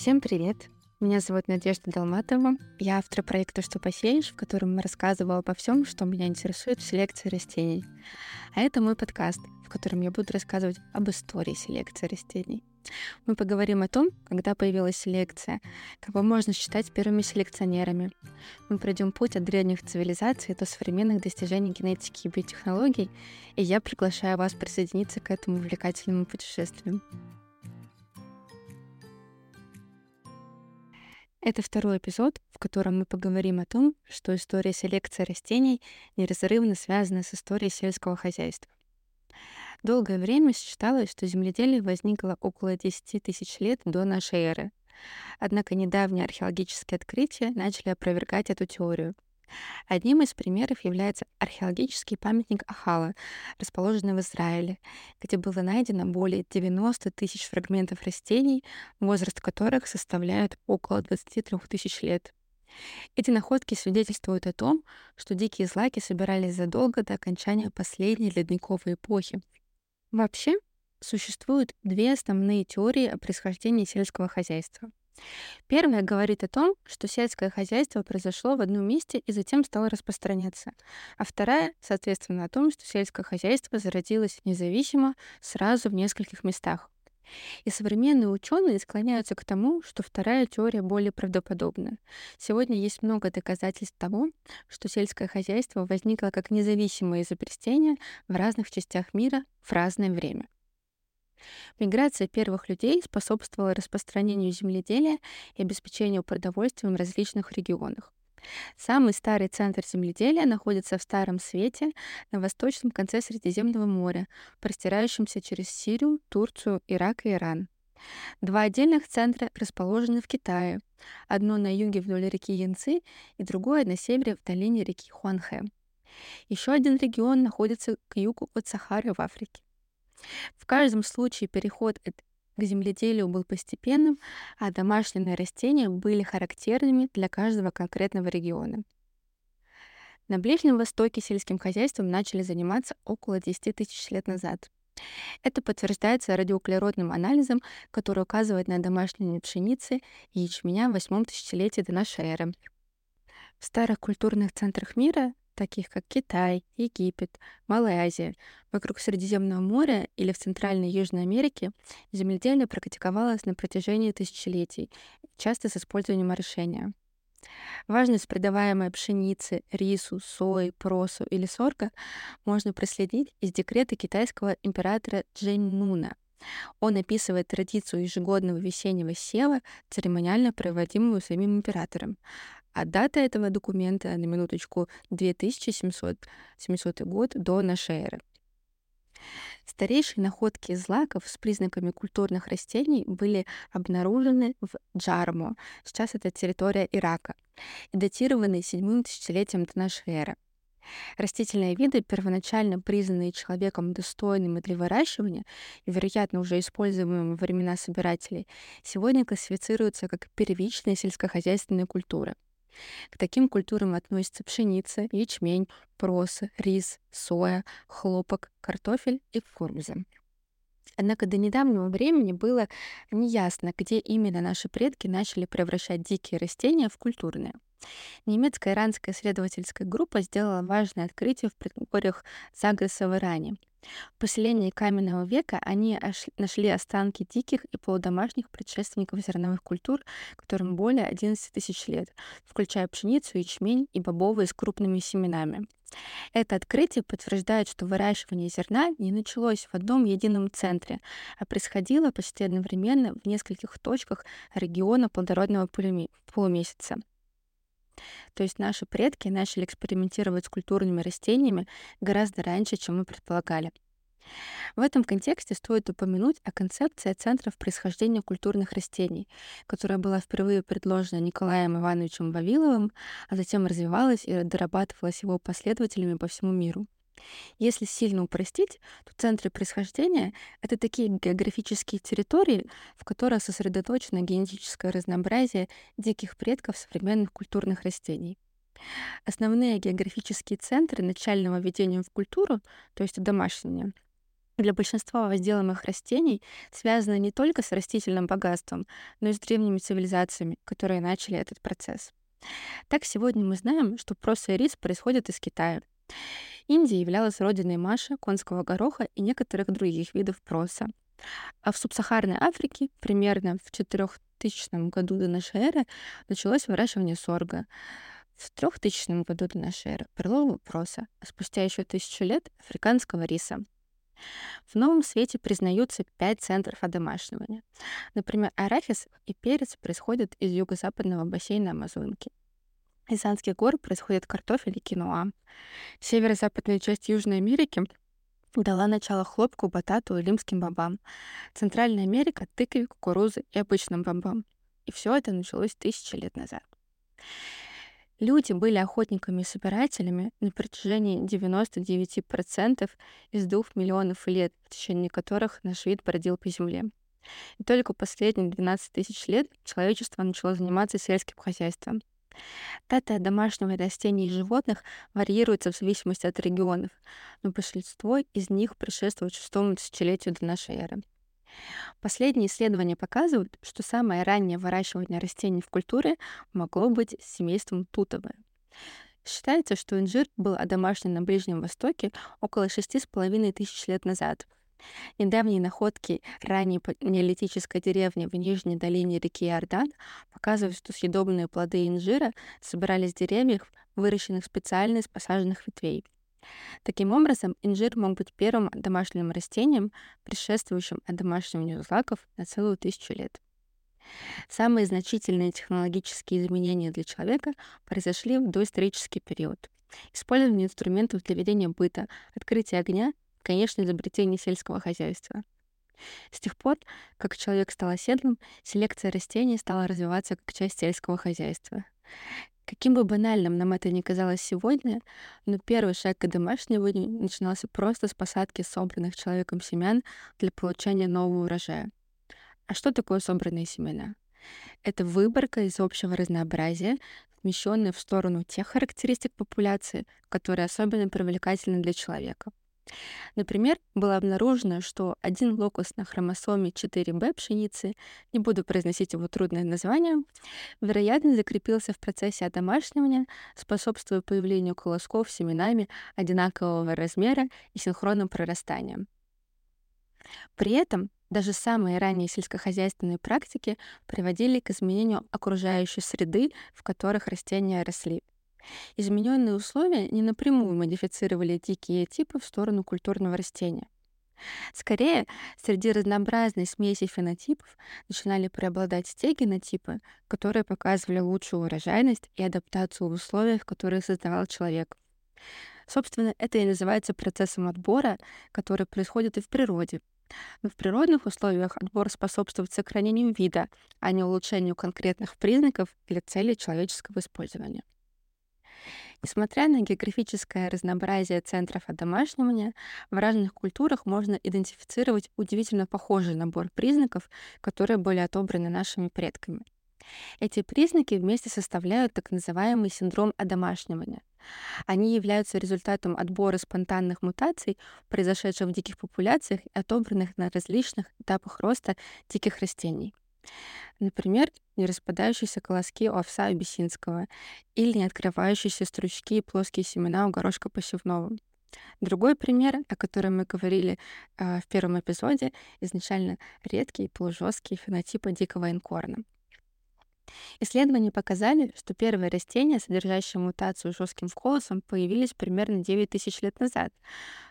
Всем привет! Меня зовут Надежда Долматова. Я автор проекта «Что посеешь», в котором мы рассказываю обо всем, что меня интересует в селекции растений. А это мой подкаст, в котором я буду рассказывать об истории селекции растений. Мы поговорим о том, когда появилась селекция, кого можно считать первыми селекционерами. Мы пройдем путь от древних цивилизаций до современных достижений генетики и биотехнологий, и я приглашаю вас присоединиться к этому увлекательному путешествию. Это второй эпизод, в котором мы поговорим о том, что история селекции растений неразрывно связана с историей сельского хозяйства. Долгое время считалось, что земледелие возникло около 10 тысяч лет до нашей эры. Однако недавние археологические открытия начали опровергать эту теорию. Одним из примеров является археологический памятник Ахала, расположенный в Израиле, где было найдено более 90 тысяч фрагментов растений, возраст которых составляет около 23 тысяч лет. Эти находки свидетельствуют о том, что дикие злаки собирались задолго до окончания последней ледниковой эпохи, Вообще, существуют две основные теории о происхождении сельского хозяйства. Первая говорит о том, что сельское хозяйство произошло в одном месте и затем стало распространяться. А вторая, соответственно, о том, что сельское хозяйство зародилось независимо сразу в нескольких местах. И современные ученые склоняются к тому, что вторая теория более правдоподобна. Сегодня есть много доказательств того, что сельское хозяйство возникло как независимое изобретение в разных частях мира в разное время. Миграция первых людей способствовала распространению земледелия и обеспечению продовольствием в различных регионах. Самый старый центр земледелия находится в Старом Свете на восточном конце Средиземного моря, простирающемся через Сирию, Турцию, Ирак и Иран. Два отдельных центра расположены в Китае. Одно на юге вдоль реки Янцзы и другое на севере в долине реки Хуанхэ. Еще один регион находится к югу от Сахары в Африке. В каждом случае переход к земледелию был постепенным, а домашние растения были характерными для каждого конкретного региона. На Ближнем Востоке сельским хозяйством начали заниматься около 10 тысяч лет назад. Это подтверждается радиоуглеродным анализом, который указывает на домашние пшеницы и ячменя в 8 тысячелетии до нашей эры. В старых культурных центрах мира таких как Китай, Египет, Малая Азия, вокруг Средиземного моря или в Центральной и Южной Америке земледелие практиковалось на протяжении тысячелетий, часто с использованием орошения. Важность придаваемой пшеницы, рису, сои, просу или сорга можно проследить из декрета китайского императора Джень Нуна. Он описывает традицию ежегодного весеннего сева, церемониально проводимую самим императором. А дата этого документа, на минуточку, 2700 700 год до нашей эры. Старейшие находки злаков с признаками культурных растений были обнаружены в Джармо, сейчас это территория Ирака, и датированы седьмым тысячелетием до нашей эры. Растительные виды, первоначально признанные человеком достойными для выращивания и, вероятно, уже используемыми во времена собирателей, сегодня классифицируются как первичные сельскохозяйственные культуры — к таким культурам относятся пшеница, ячмень, проса, рис, соя, хлопок, картофель и кукуруза. Однако до недавнего времени было неясно, где именно наши предки начали превращать дикие растения в культурные. Немецкая иранская исследовательская группа сделала важное открытие в предгорьях Загреса в Иране. В поселении каменного века они нашли останки диких и полудомашних предшественников зерновых культур, которым более 11 тысяч лет, включая пшеницу, ячмень и бобовые с крупными семенами. Это открытие подтверждает, что выращивание зерна не началось в одном едином центре, а происходило почти одновременно в нескольких точках региона плодородного полумесяца. То есть наши предки начали экспериментировать с культурными растениями гораздо раньше, чем мы предполагали. В этом контексте стоит упомянуть о концепции центров происхождения культурных растений, которая была впервые предложена Николаем Ивановичем Вавиловым, а затем развивалась и дорабатывалась его последователями по всему миру. Если сильно упростить, то центры происхождения — это такие географические территории, в которых сосредоточено генетическое разнообразие диких предков современных культурных растений. Основные географические центры начального введения в культуру, то есть домашние, для большинства возделанных растений связано не только с растительным богатством, но и с древними цивилизациями, которые начали этот процесс. Так сегодня мы знаем, что проса и рис происходят из Китая. Индия являлась родиной маша, конского гороха и некоторых других видов проса. А в субсахарной Африке примерно в 4000 году до нашей эры началось выращивание сорга. В 3000 году до нашей эры перлового проса, а спустя еще тысячу лет африканского риса. В новом свете признаются пять центров одомашнивания. Например, арахис и перец происходят из юго-западного бассейна Амазонки. Из Андских гор происходит картофель и киноа. Северо-западная часть Южной Америки дала начало хлопку, батату и римским бобам. Центральная Америка — тыкве, кукурузы и обычным бобам. И все это началось тысячи лет назад. Люди были охотниками и собирателями на протяжении 99% из двух миллионов лет, в течение которых наш вид бродил по земле. И только последние 12 тысяч лет человечество начало заниматься сельским хозяйством. Дата домашнего растений и животных варьируется в зависимости от регионов, но большинство из них предшествует шестому тысячелетию до нашей эры. Последние исследования показывают, что самое раннее выращивание растений в культуре могло быть семейством тутовое. Считается, что инжир был одомашнен на Ближнем Востоке около шести с половиной тысяч лет назад. Недавние находки ранней неолитической деревни в нижней долине реки Иордан показывают, что съедобные плоды инжира собирались с деревьев, выращенных специально из посаженных ветвей. Таким образом, инжир мог быть первым домашним растением, предшествующим одомашниванию злаков на целую тысячу лет. Самые значительные технологические изменения для человека произошли в доисторический период. Использование инструментов для ведения быта, открытие огня, конечно, изобретение сельского хозяйства. С тех пор, как человек стал оседлым, селекция растений стала развиваться как часть сельского хозяйства. Каким бы банальным нам это ни казалось сегодня, но первый шаг к домашнему начинался просто с посадки собранных человеком семян для получения нового урожая. А что такое собранные семена? Это выборка из общего разнообразия, смещенная в сторону тех характеристик популяции, которые особенно привлекательны для человека. Например, было обнаружено, что один локус на хромосоме 4b пшеницы, не буду произносить его трудное название, вероятно, закрепился в процессе одомашнивания, способствуя появлению колосков с семенами одинакового размера и синхронным прорастанием. При этом даже самые ранние сельскохозяйственные практики приводили к изменению окружающей среды, в которых растения росли. Измененные условия не напрямую модифицировали дикие типы в сторону культурного растения. Скорее, среди разнообразной смеси фенотипов начинали преобладать те генотипы, которые показывали лучшую урожайность и адаптацию в условиях, которые создавал человек. Собственно, это и называется процессом отбора, который происходит и в природе. Но в природных условиях отбор способствует сохранению вида, а не улучшению конкретных признаков для целей человеческого использования. Несмотря на географическое разнообразие центров одомашнивания, в разных культурах можно идентифицировать удивительно похожий набор признаков, которые были отобраны нашими предками. Эти признаки вместе составляют так называемый синдром одомашнивания. Они являются результатом отбора спонтанных мутаций, произошедших в диких популяциях и отобранных на различных этапах роста диких растений. Например, не распадающиеся колоски у овса абиссинского или не открывающиеся стручки и плоские семена у горошка посевного. Другой пример, о котором мы говорили э, в первом эпизоде, изначально редкие полужесткие фенотипы дикого инкорна. Исследования показали, что первые растения, содержащие мутацию жестким колосом, появились примерно 9 тысяч лет назад.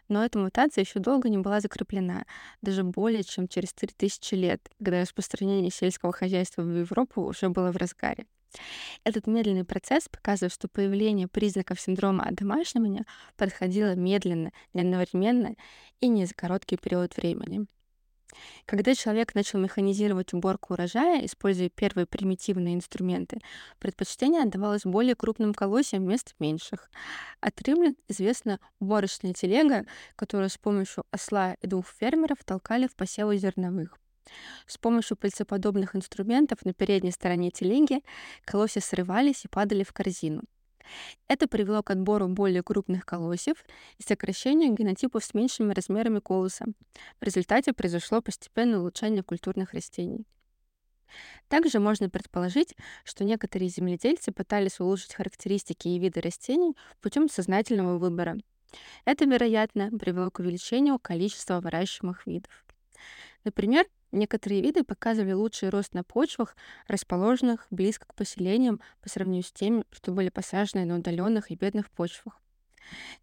Но эта мутация еще долго не была закреплена, даже более чем через 3000 лет, когда распространение сельского хозяйства в Европу уже было в разгаре. Этот медленный процесс показывает, что появление признаков синдрома одомашнивания подходило медленно, не одновременно и не за короткий период времени. Когда человек начал механизировать уборку урожая, используя первые примитивные инструменты, предпочтение отдавалось более крупным колосьям вместо меньших. От римлян известна уборочная телега, которую с помощью осла и двух фермеров толкали в посевы зерновых. С помощью пыльцеподобных инструментов на передней стороне телеги колосья срывались и падали в корзину. Это привело к отбору более крупных колосьев и сокращению генотипов с меньшими размерами колоса. В результате произошло постепенное улучшение культурных растений. Также можно предположить, что некоторые земледельцы пытались улучшить характеристики и виды растений путем сознательного выбора. Это, вероятно, привело к увеличению количества выращиваемых видов. Например, некоторые виды показывали лучший рост на почвах, расположенных близко к поселениям по сравнению с теми, что были посажены на удаленных и бедных почвах.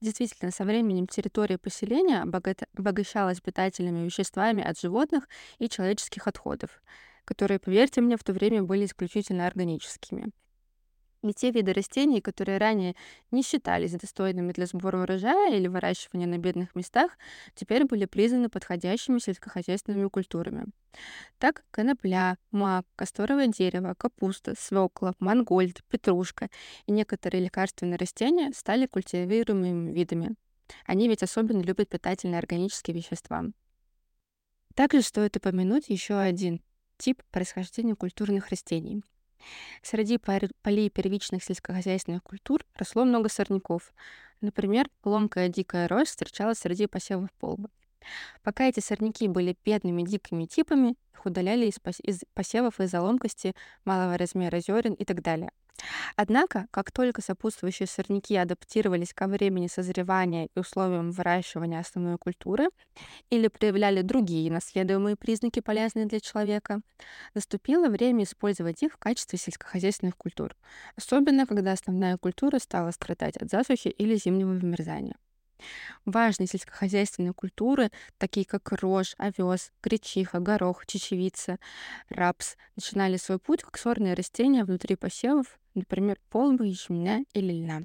Действительно, со временем территория поселения обогащалась питательными веществами от животных и человеческих отходов, которые, поверьте мне, в то время были исключительно органическими. И те виды растений, которые ранее не считались достойными для сбора урожая или выращивания на бедных местах, теперь были признаны подходящими сельскохозяйственными культурами. Так, конопля, мак, касторовое дерево, капуста, свекла, мангольд, петрушка и некоторые лекарственные растения стали культивируемыми видами. Они ведь особенно любят питательные органические вещества. Также стоит упомянуть еще один тип происхождения культурных растений. Среди полей первичных сельскохозяйственных культур росло много сорняков. Например, ломкая дикая рось встречалась среди посевов полбы. Пока эти сорняки были бедными дикими типами, их удаляли из, посевов из-за ломкости, малого размера зерен и так далее. Однако, как только сопутствующие сорняки адаптировались ко времени созревания и условиям выращивания основной культуры или проявляли другие наследуемые признаки, полезные для человека, наступило время использовать их в качестве сельскохозяйственных культур, особенно когда основная культура стала страдать от засухи или зимнего вымерзания. Важные сельскохозяйственные культуры, такие как рожь, овес, гречиха, горох, чечевица, рапс, начинали свой путь как сорные растения внутри посевов, например, полбы, ячменя или льна.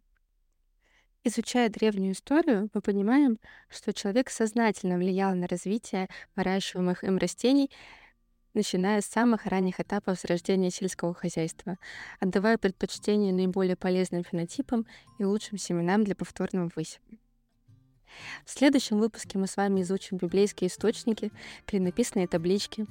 Изучая древнюю историю, мы понимаем, что человек сознательно влиял на развитие выращиваемых им растений, начиная с самых ранних этапов зарождения сельского хозяйства, отдавая предпочтение наиболее полезным фенотипам и лучшим семенам для повторного высева. В следующем выпуске мы с вами изучим библейские источники, клинописные таблички,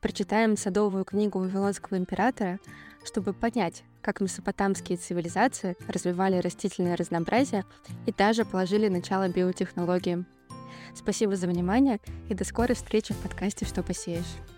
прочитаем садовую книгу Вавилонского императора, чтобы понять, как месопотамские цивилизации развивали растительное разнообразие и даже положили начало биотехнологиям. Спасибо за внимание и до скорой встречи в подкасте «Что посеешь».